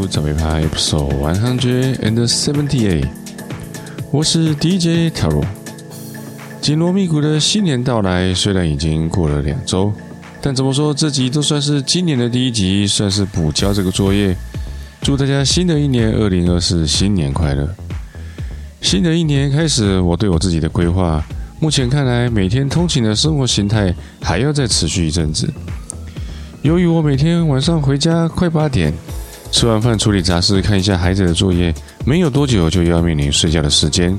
Welcome to 早杯趴 Episode One Hundred and Seventy Eight。我是 DJ Taro。紧锣密鼓的新年到来，虽然已经过了两周，但怎么说，这集都算是今年的第一集，算是补交这个作业。祝大家新的一年二零二四新年快乐！新的一年开始，我对我自己的规划，目前看来，每天通勤的生活形态还要再持续一阵子。由于我每天晚上回家快八点，吃完饭处理杂事，看一下孩子的作业，没有多久就要面临睡觉的时间。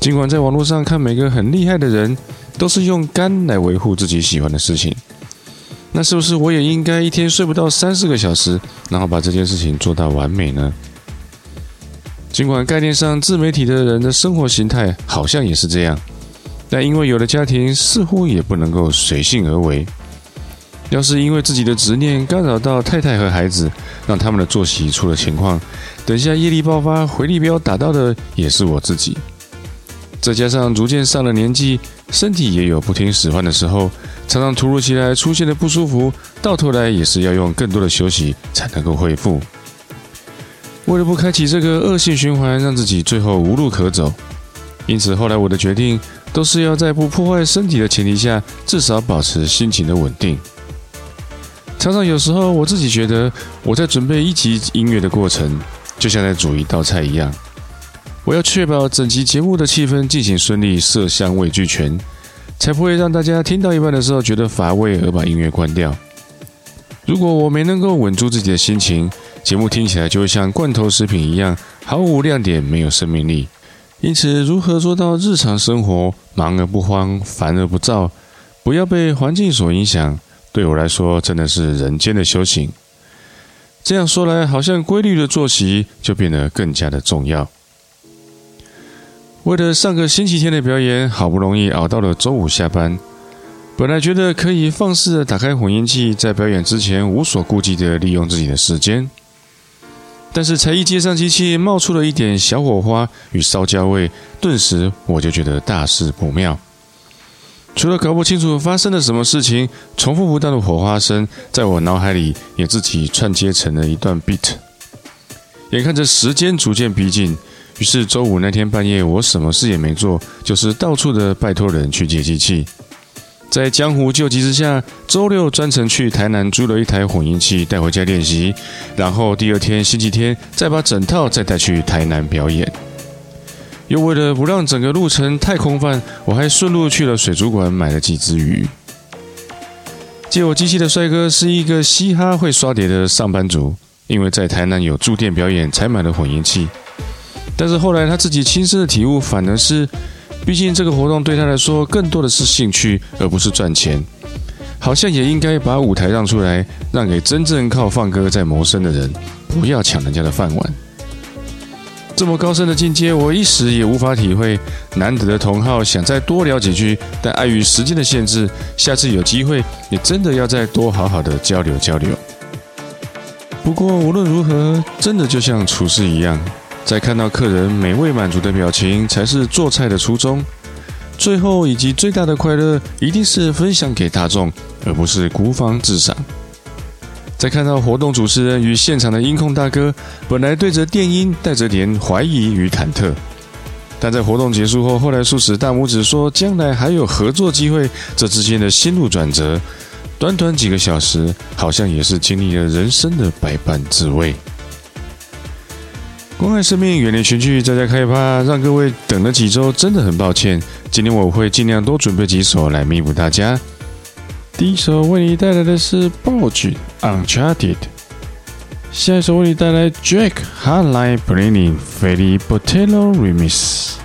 尽管在网络上看每个很厉害的人都是用肝来维护自己喜欢的事情，那是不是我也应该一天睡不到三四个小时，然后把这件事情做到完美呢？尽管概念上自媒体的人的生活形态好像也是这样，但因为有的家庭似乎也不能够随性而为。要是因为自己的执念干扰到太太和孩子，让他们的作息出了情况，等下业力爆发，回力镖打到的也是我自己。再加上逐渐上了年纪，身体也有不听使唤的时候，常常突如其来出现的不舒服，到头来也是要用更多的休息才能够恢复。为了不开启这个恶性循环，让自己最后无路可走，因此后来我的决定都是要在不破坏身体的前提下，至少保持心情的稳定。常常有时候，我自己觉得我在准备一集音乐的过程，就像在煮一道菜一样。我要确保整集节目的气氛进行顺利，色香味俱全，才不会让大家听到一半的时候觉得乏味而把音乐关掉。如果我没能够稳住自己的心情，节目听起来就会像罐头食品一样，毫无亮点，没有生命力。因此，如何做到日常生活忙而不慌，烦而不躁，不要被环境所影响？对我来说，真的是人间的修行。这样说来，好像规律的作息就变得更加的重要。为了上个星期天的表演，好不容易熬到了周五下班。本来觉得可以放肆的打开混音器，在表演之前无所顾忌的利用自己的时间。但是才一接上机器，冒出了一点小火花与烧焦味，顿时我就觉得大事不妙。除了搞不清楚发生了什么事情，重复不断的火花声在我脑海里也自己串接成了一段 beat。眼看着时间逐渐逼近，于是周五那天半夜，我什么事也没做，就是到处的拜托人去借机器。在江湖救急之下，周六专程去台南租了一台混音器带回家练习，然后第二天星期天再把整套再带去台南表演。又为了不让整个路程太空泛，我还顺路去了水族馆买了几只鱼。借我机器的帅哥是一个嘻哈会刷碟的上班族，因为在台南有驻店表演才买了混音器。但是后来他自己亲身的体悟反而是，毕竟这个活动对他来说更多的是兴趣，而不是赚钱。好像也应该把舞台让出来，让给真正靠放歌在谋生的人，不要抢人家的饭碗。这么高深的境界，我一时也无法体会。难得的同好，想再多聊几句，但碍于时间的限制，下次有机会也真的要再多好好的交流交流。不过无论如何，真的就像厨师一样，在看到客人美味满足的表情，才是做菜的初衷。最后以及最大的快乐，一定是分享给大众，而不是孤芳自赏。在看到活动主持人与现场的音控大哥，本来对着电音带着点怀疑与忐忑，但在活动结束后，后来竖起大拇指说将来还有合作机会。这之间的心路转折，短短几个小时，好像也是经历了人生的百般滋味。关爱生命，远离群聚，在家开趴，让各位等了几周，真的很抱歉。今天我会尽量多准备几首来弥补大家。第一首为你带来的是《暴君 Uncharted》，下一首为你带来 Drake Hardline Bling Fetty Wap Remix。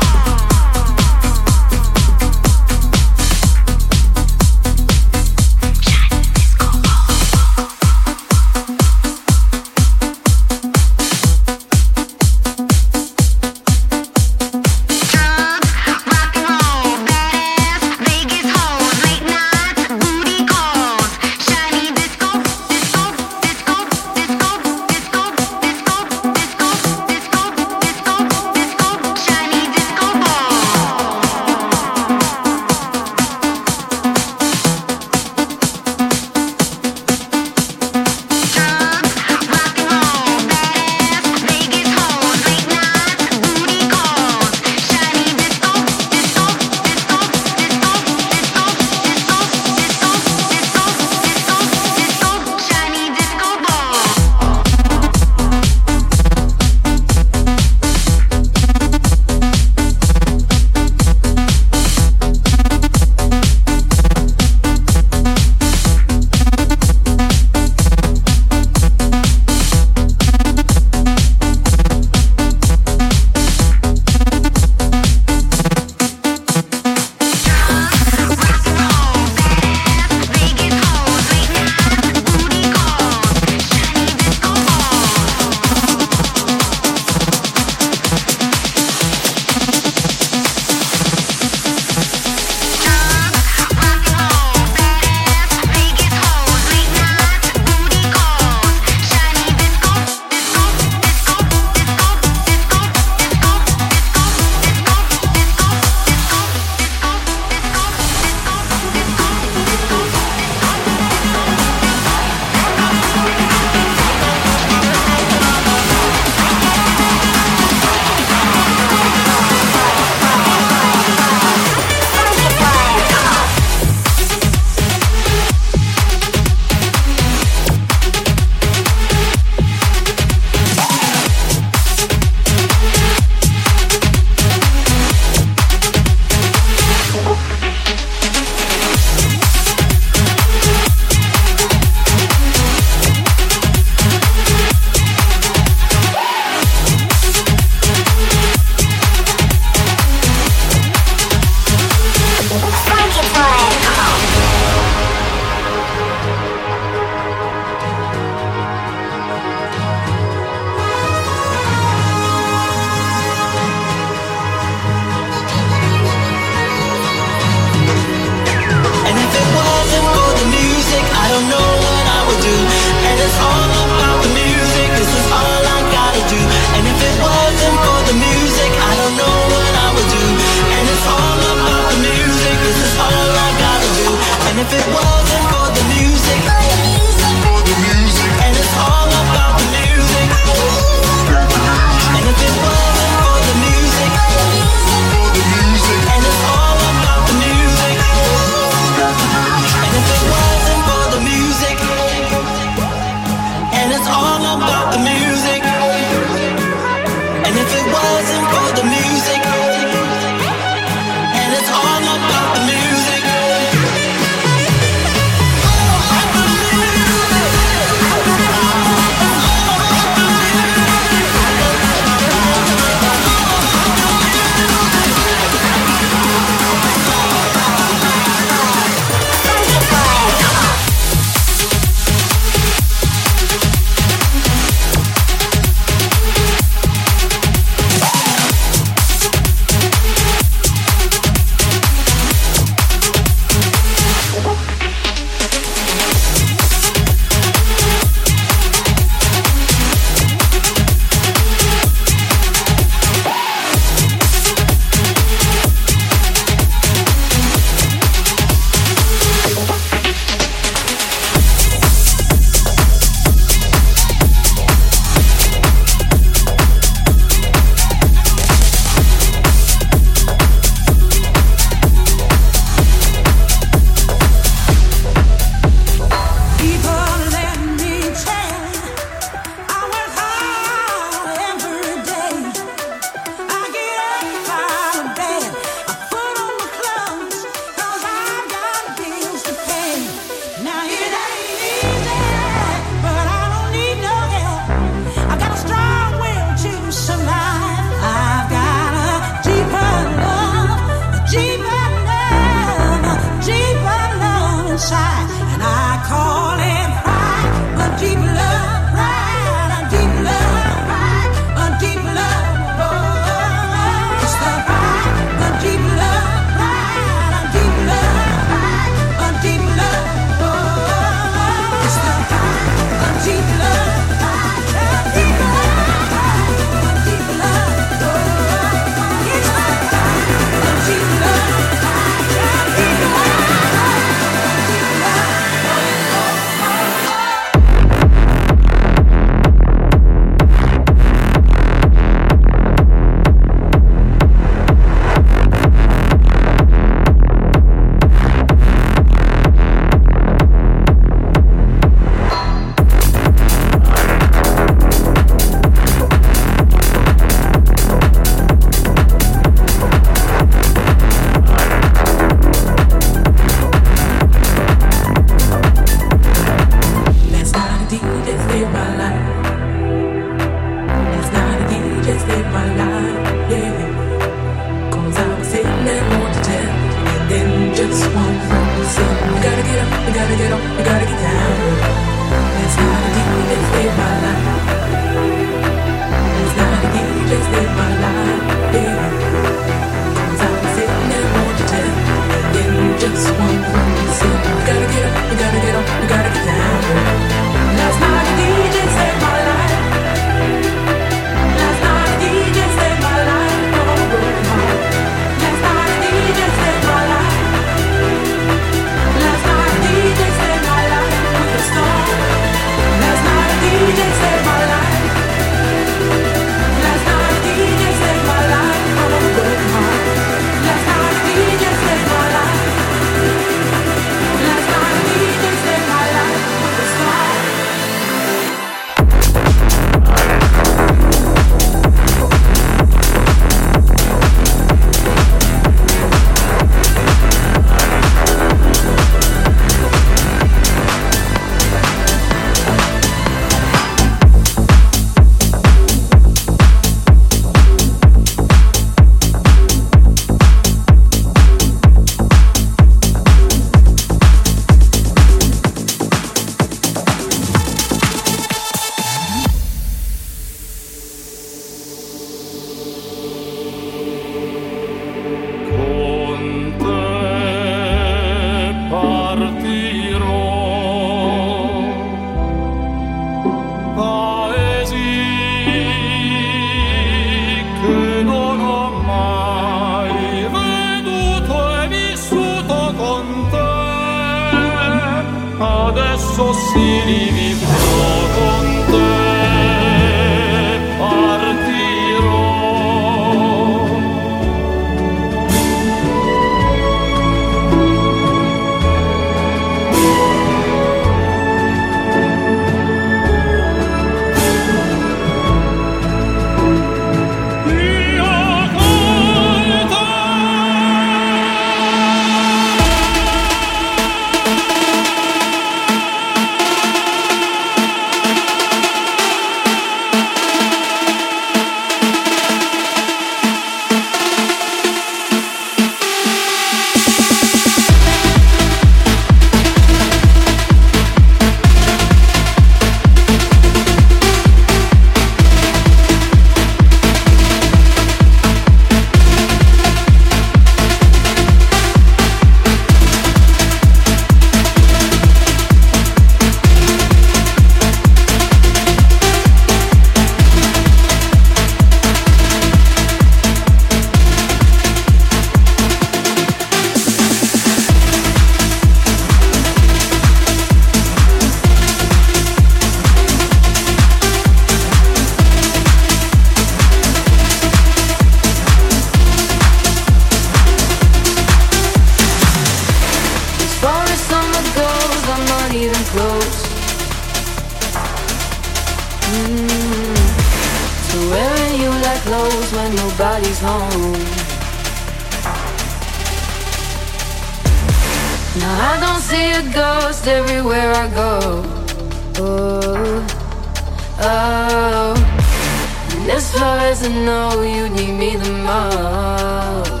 As I know, you need me the most.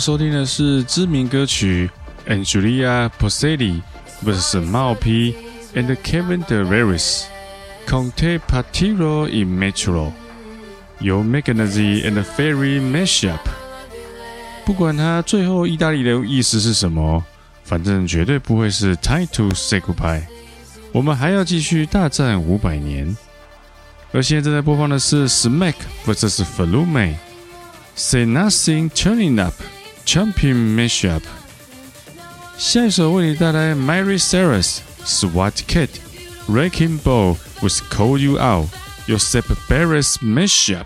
收听的是知名歌曲 Angelia Poselli vs 冒 P and Kevin De Veris Conte Partiro in Metro，由 Meganazzi and Ferry Mashup。不管它最后意大利的意思是什么，反正绝对不会是 Time to Say Goodbye。我们还要继续大战五百年。而现在正在播放的是 Smack vs Flume。Say Nothing Turning Up Champion Mashup。下一首为你带来 Mary Cyrus SWAT Cat Wrecking Ball with Call You Out Josep Barres Mashup。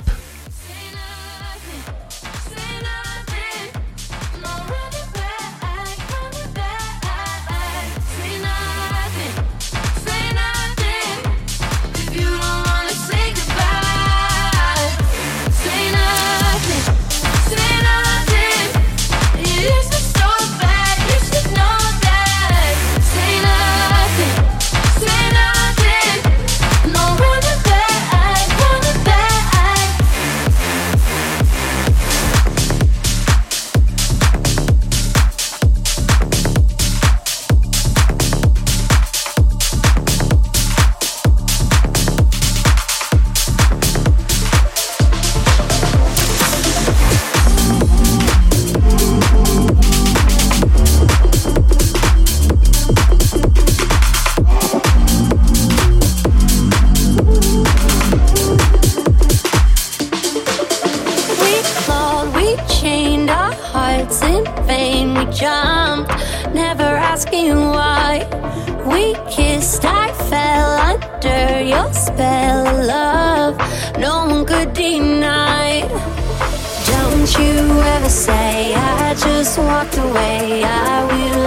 You ever say I just walked away. I will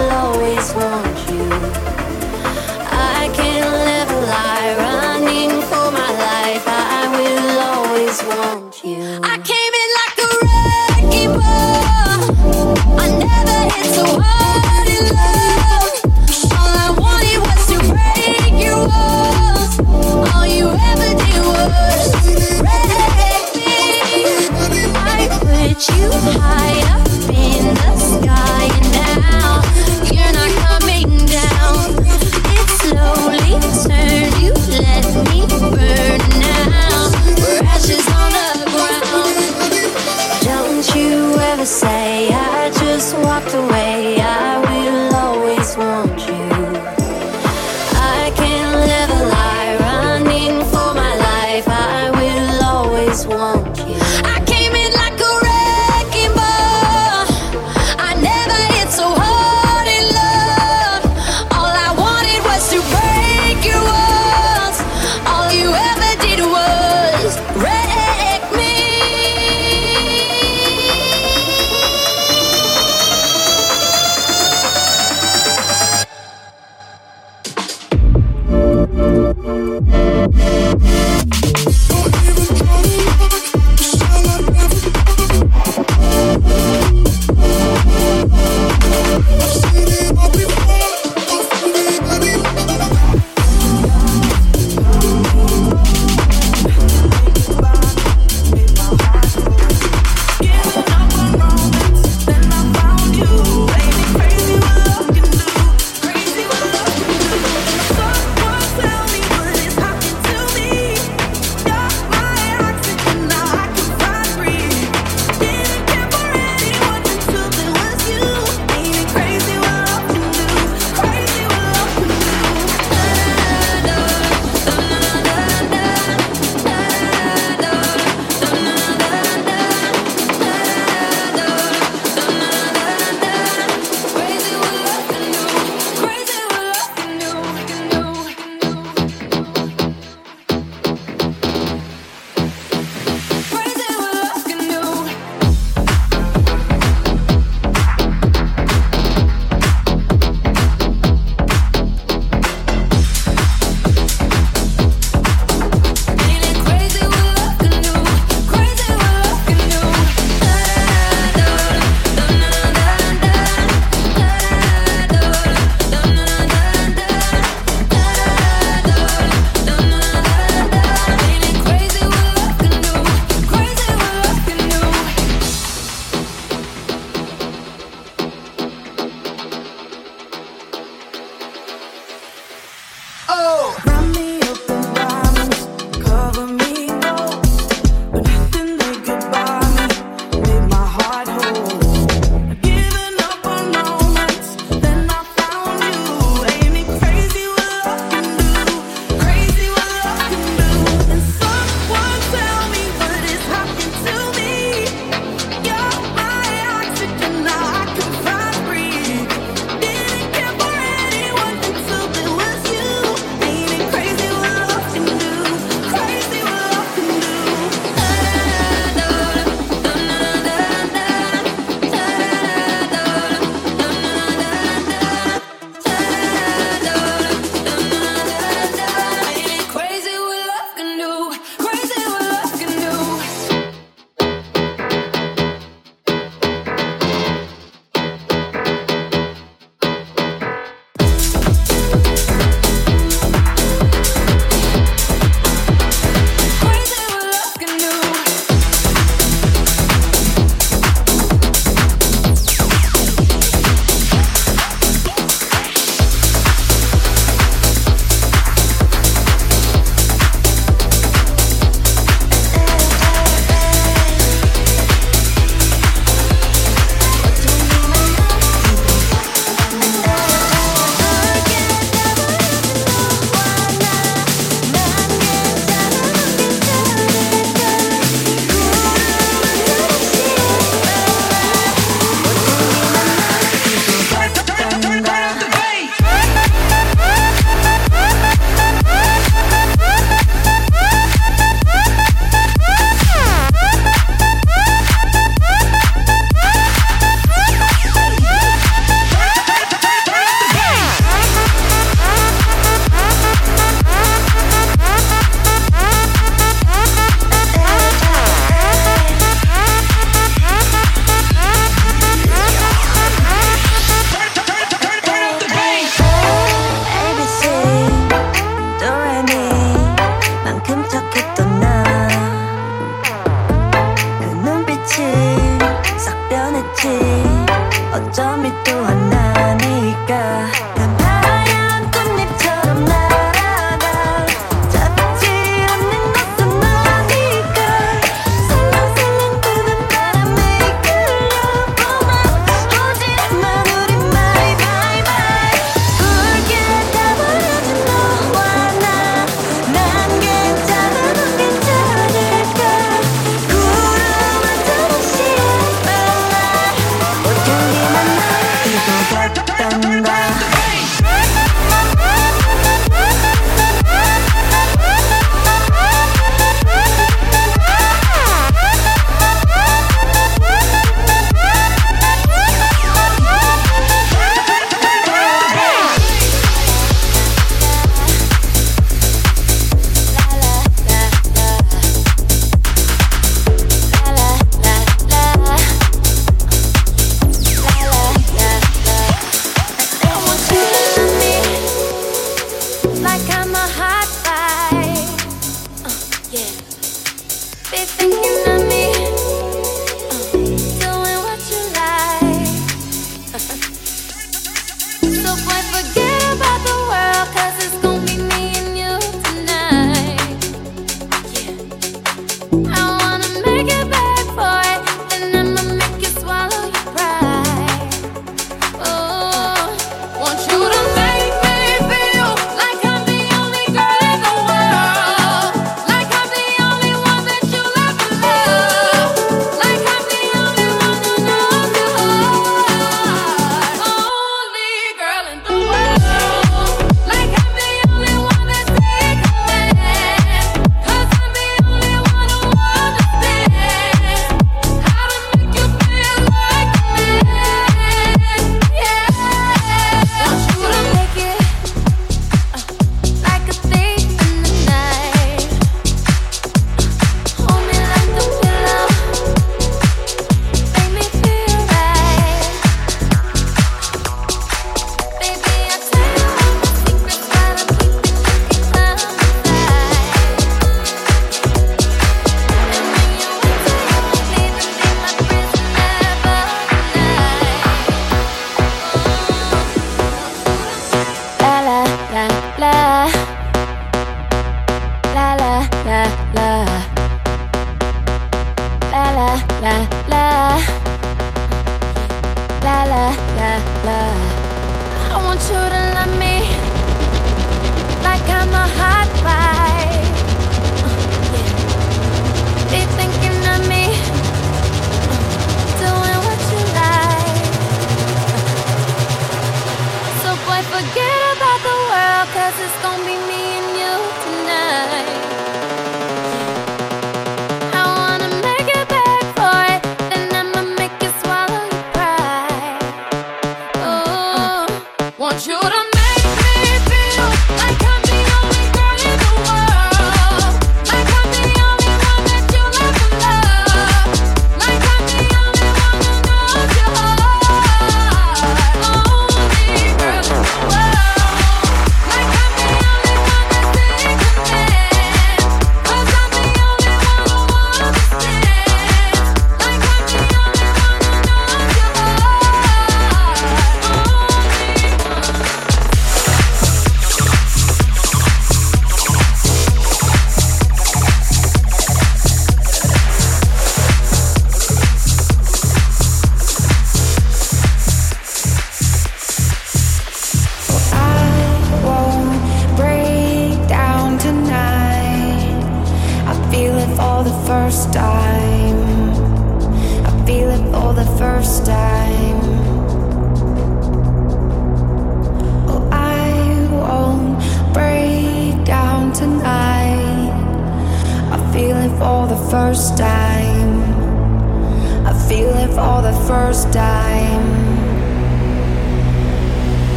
But you don't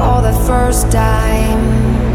for the first time.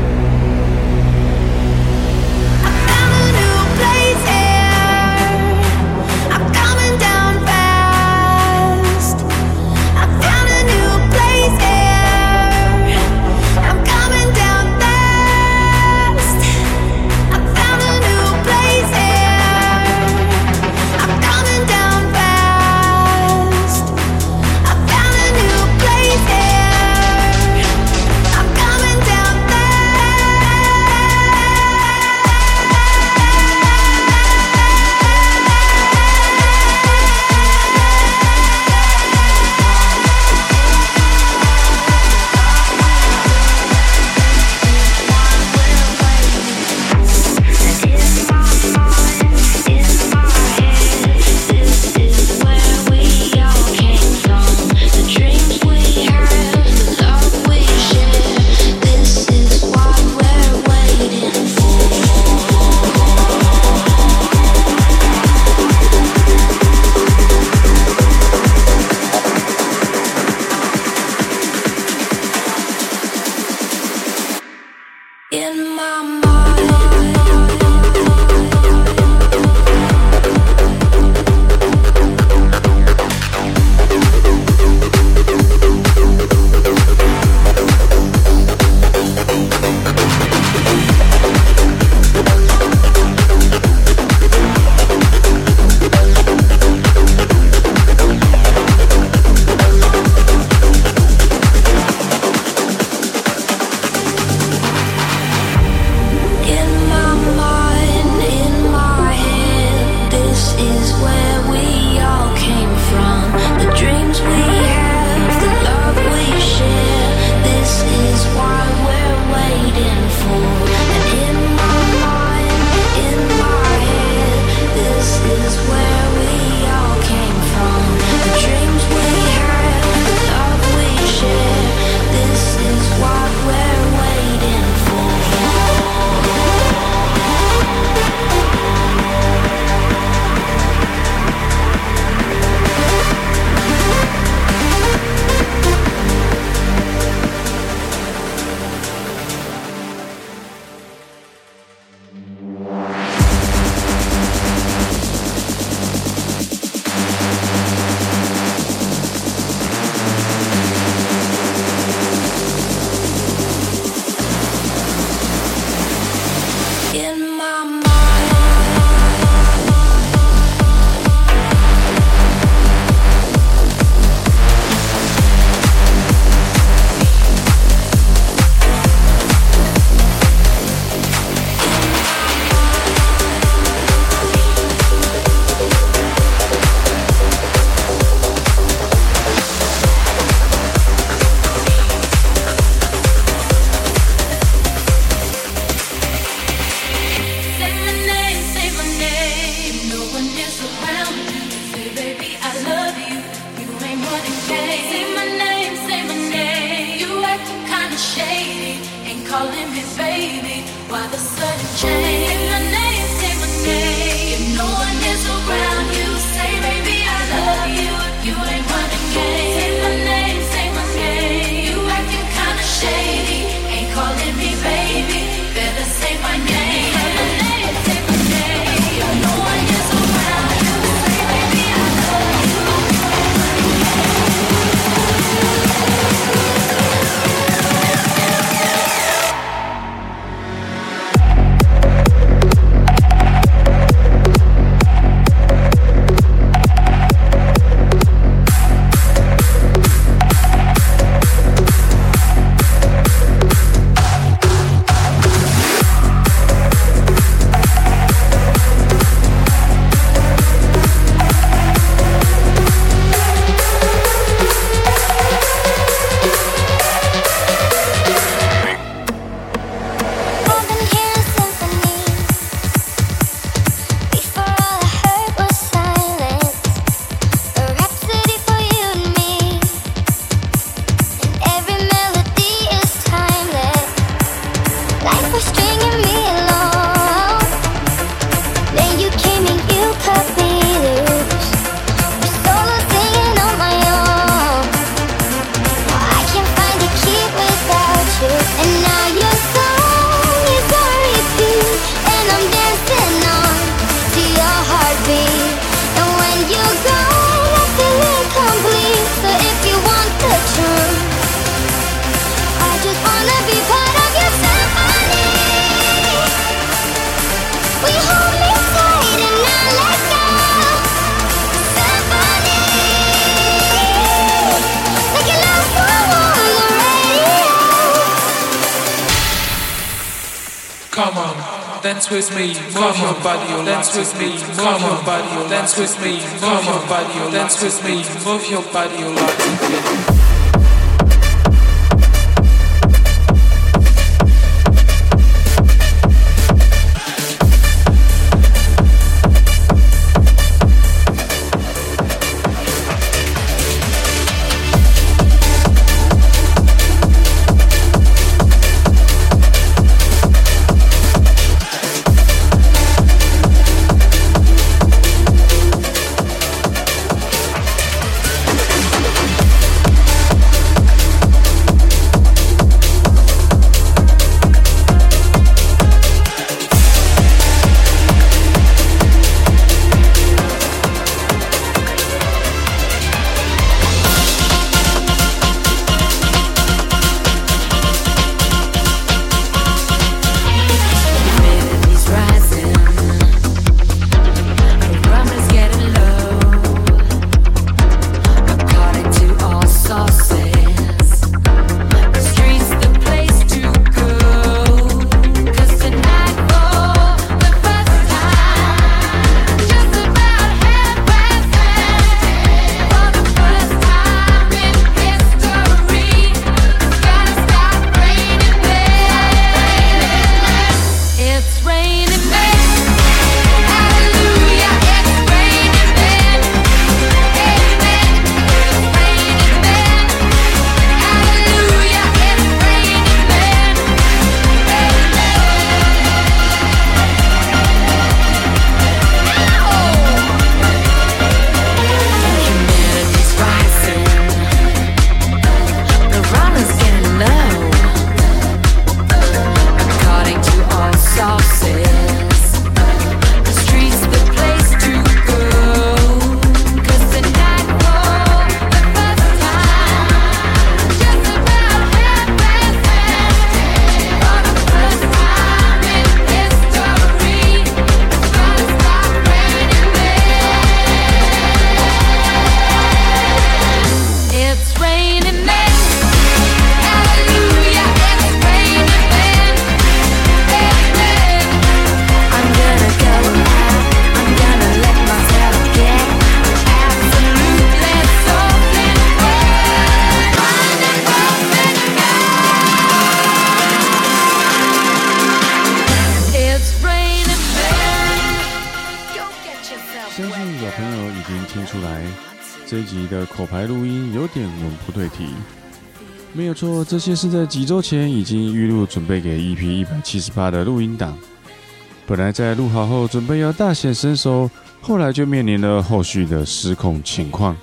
with me, move your body, or dance with me, move your body, or dance with me, move your body, or dance with me, move your body, or dance with me. 些是在几周前已经预录准备给 EP 一百七十八的录音档。本来在录好后准备要大显身手，后来就面临了后续的失控情况。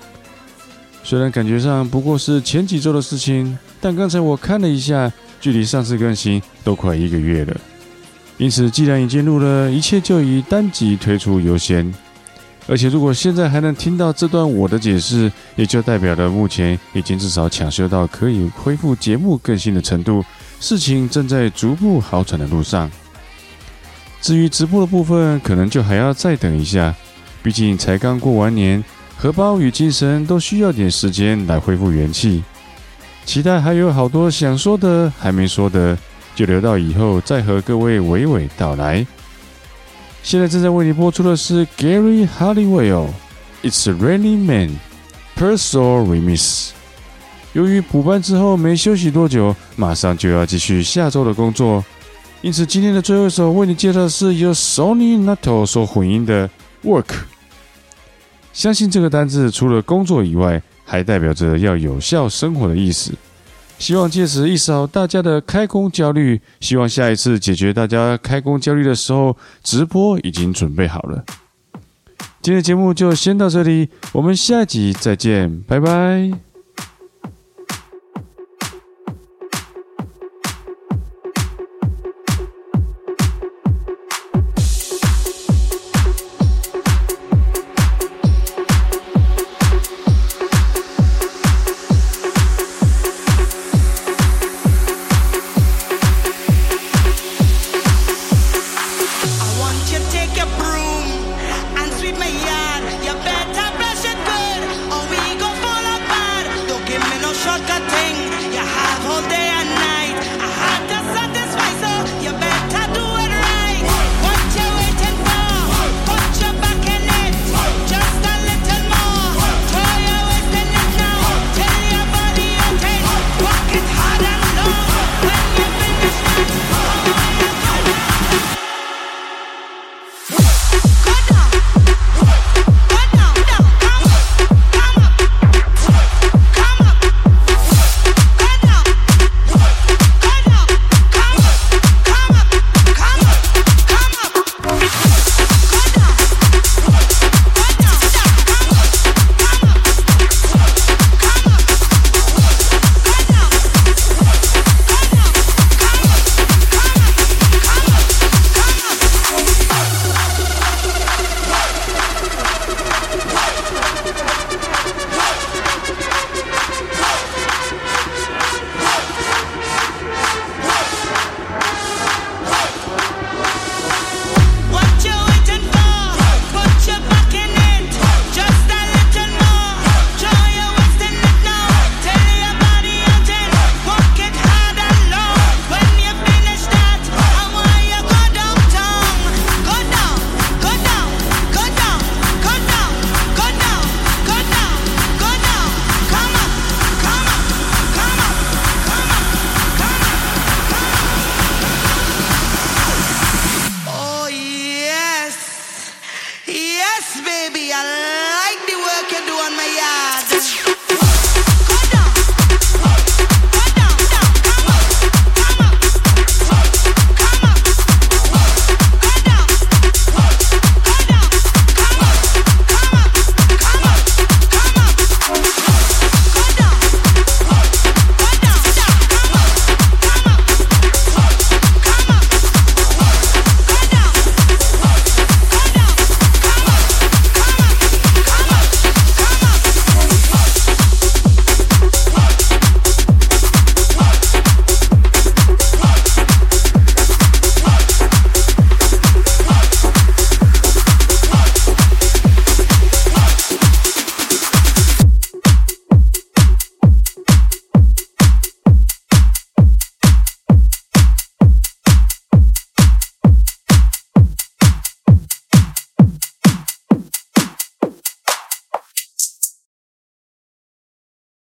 虽然感觉上不过是前几周的事情，但刚才我看了一下，距离上次更新都快一个月了。因此，既然已经录了，一切就以单集推出优先。而且，如果现在还能听到这段我的解释，也就代表了目前已经至少抢修到可以恢复节目更新的程度，事情正在逐步好转的路上。至于直播的部分，可能就还要再等一下，毕竟才刚过完年，荷包与精神都需要点时间来恢复元气。期待还有好多想说的还没说的，就留到以后再和各位娓娓道来。现在正在为你播出的是 Gary Halliwell It's Raining Men Persoal Remix。由于补班之后没休息多久，马上就要继续下周的工作，因此今天的最后一首为你介绍的是由 Sony Nato 所混音的 Work。相信这个单字除了工作以外，还代表着要有效生活的意思。希望借此一扫大家的开工焦虑。希望下一次解决大家开工焦虑的时候，直播已经准备好了。今天的节目就先到这里，我们下集再见，拜拜。